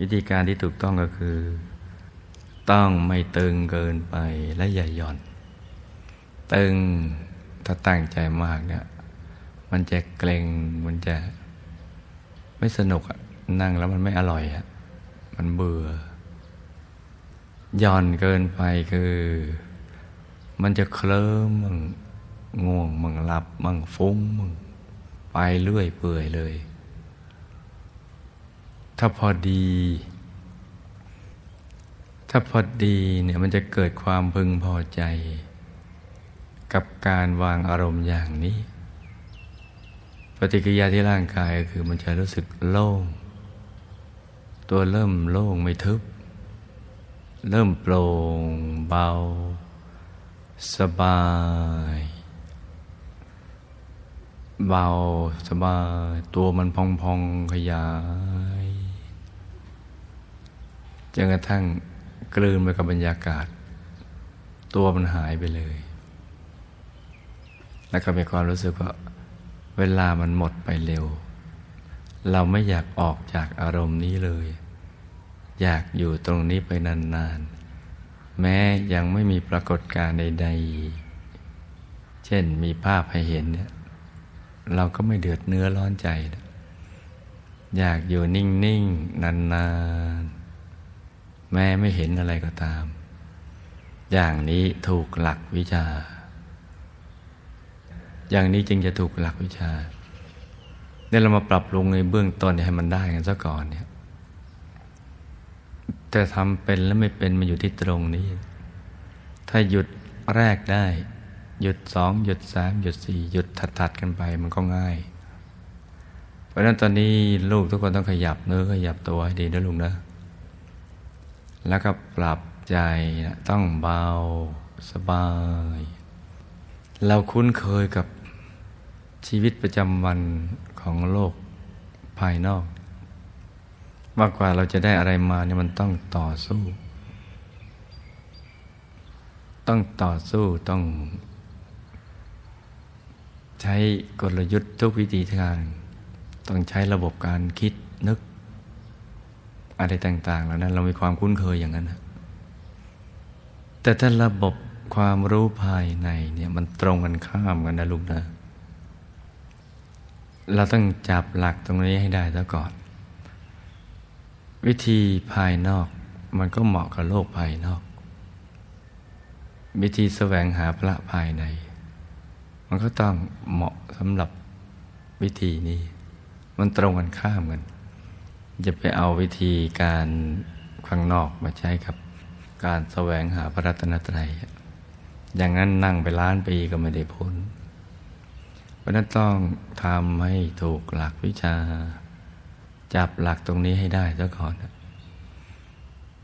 วิธีการที่ถูกต้องก็คือ ต้องไม่ตึงเกินไปและอย่าหย่อน ตึงถ้าตั้งใจมากเนี่ยมันจะเกรงมันจะไม่สนุกอะนั่งแล้วมันไม่อร่อยอะมันเบื่อหย่อนเกินไปคือ มันจะเคลิ้มมึงง่วงมึงหลับมึงฟุ้งมึงไปเรื่อยเปื่อยเลย ถ้าพอดี ถ้าพอดีเนี่ยมันจะเกิดความพึงพอใจ กับการวางอารมณ์อย่างนี้ ปฏิกิริยาที่ร่างกายคือมันจะรู้สึกโล่ง ตัวเริ่มโล่งไม่ทึบ เริ่มโปร่งเบา สบายเบาสบายตัวมันพองพองขยาย จนกระทั่งกลืนไปกับบรรยากาศ ตัวมันหายไปเลย แล้วก็มีความรู้สึกว่าเวลามันหมดไปเร็ว เราไม่อยากออกจากอารมณ์นี้เลย อยากอยู่ตรงนี้ไปนานๆ แม้ยังไม่มีปรากฏการณ์ใดๆ เช่นมีภาพให้เห็นเนี่ยเราก็ไม่เดือดเนื้อร้อนใจ อยากอยู่นิ่ง ๆ นาน ๆ แม้ไม่เห็นอะไรก็ตาม อย่างนี้ถูกหลักวิชา อย่างนี้จึงจะถูกหลักวิชาเนี่ยเรามาปรับปรุงในเบื้องต้นให้มันได้กันซะก่อนเนี่ยแต่ทำเป็นแล้วไม่เป็นมาอยู่ที่ตรงนี้ ถ้าหยุดแรกได้ หยุดสองหยุดสามหยุดสี่หยุดถัดๆกันไปมันก็ง่ายเพราะฉะนั้นตอนนี้ลูกทุกคนต้องขยับเนื้อขยับตัวให้ดีนะลุงนะ แล้วก็ปรับใจต้องเบาสบาย เราคุ้นเคยกับชีวิตประจำวันของโลกภายนอก มากกว่าเราจะได้อะไรมาเนี่ยมันต้องต่อสู้ ต้องต่อสู้ต้อง ใช้กลยุทธ์ทุกวิธีทาง ต้องใช้ระบบการคิดนึก อะไรต่างๆแล้วนั้น เรามีความคุ้นเคยอย่างนั้น แต่ถ้าระบบความรู้ภายในเนี่ยมันตรงกันข้ามกันนะลูกนะ เราต้องจับหลักตรงนี้ให้ได้ซะก่อน วิธีภายนอกมันก็เหมาะกับโลกภายนอก วิธีแสวงหาพระภายใน มันก็ต้องเหมาะสำหรับวิธีนี้ มันตรงกันข้ามกัน จะไปเอาวิธีการข้างนอกมาใช้กับการแสวงหาพระรัตนตรัย อย่างนั้นนั่งไปล้านปีก็ไม่ได้พ้น เพราะนั้นต้องทำให้ถูกหลักวิชา จับหลักตรงนี้ให้ได้ซะก่อน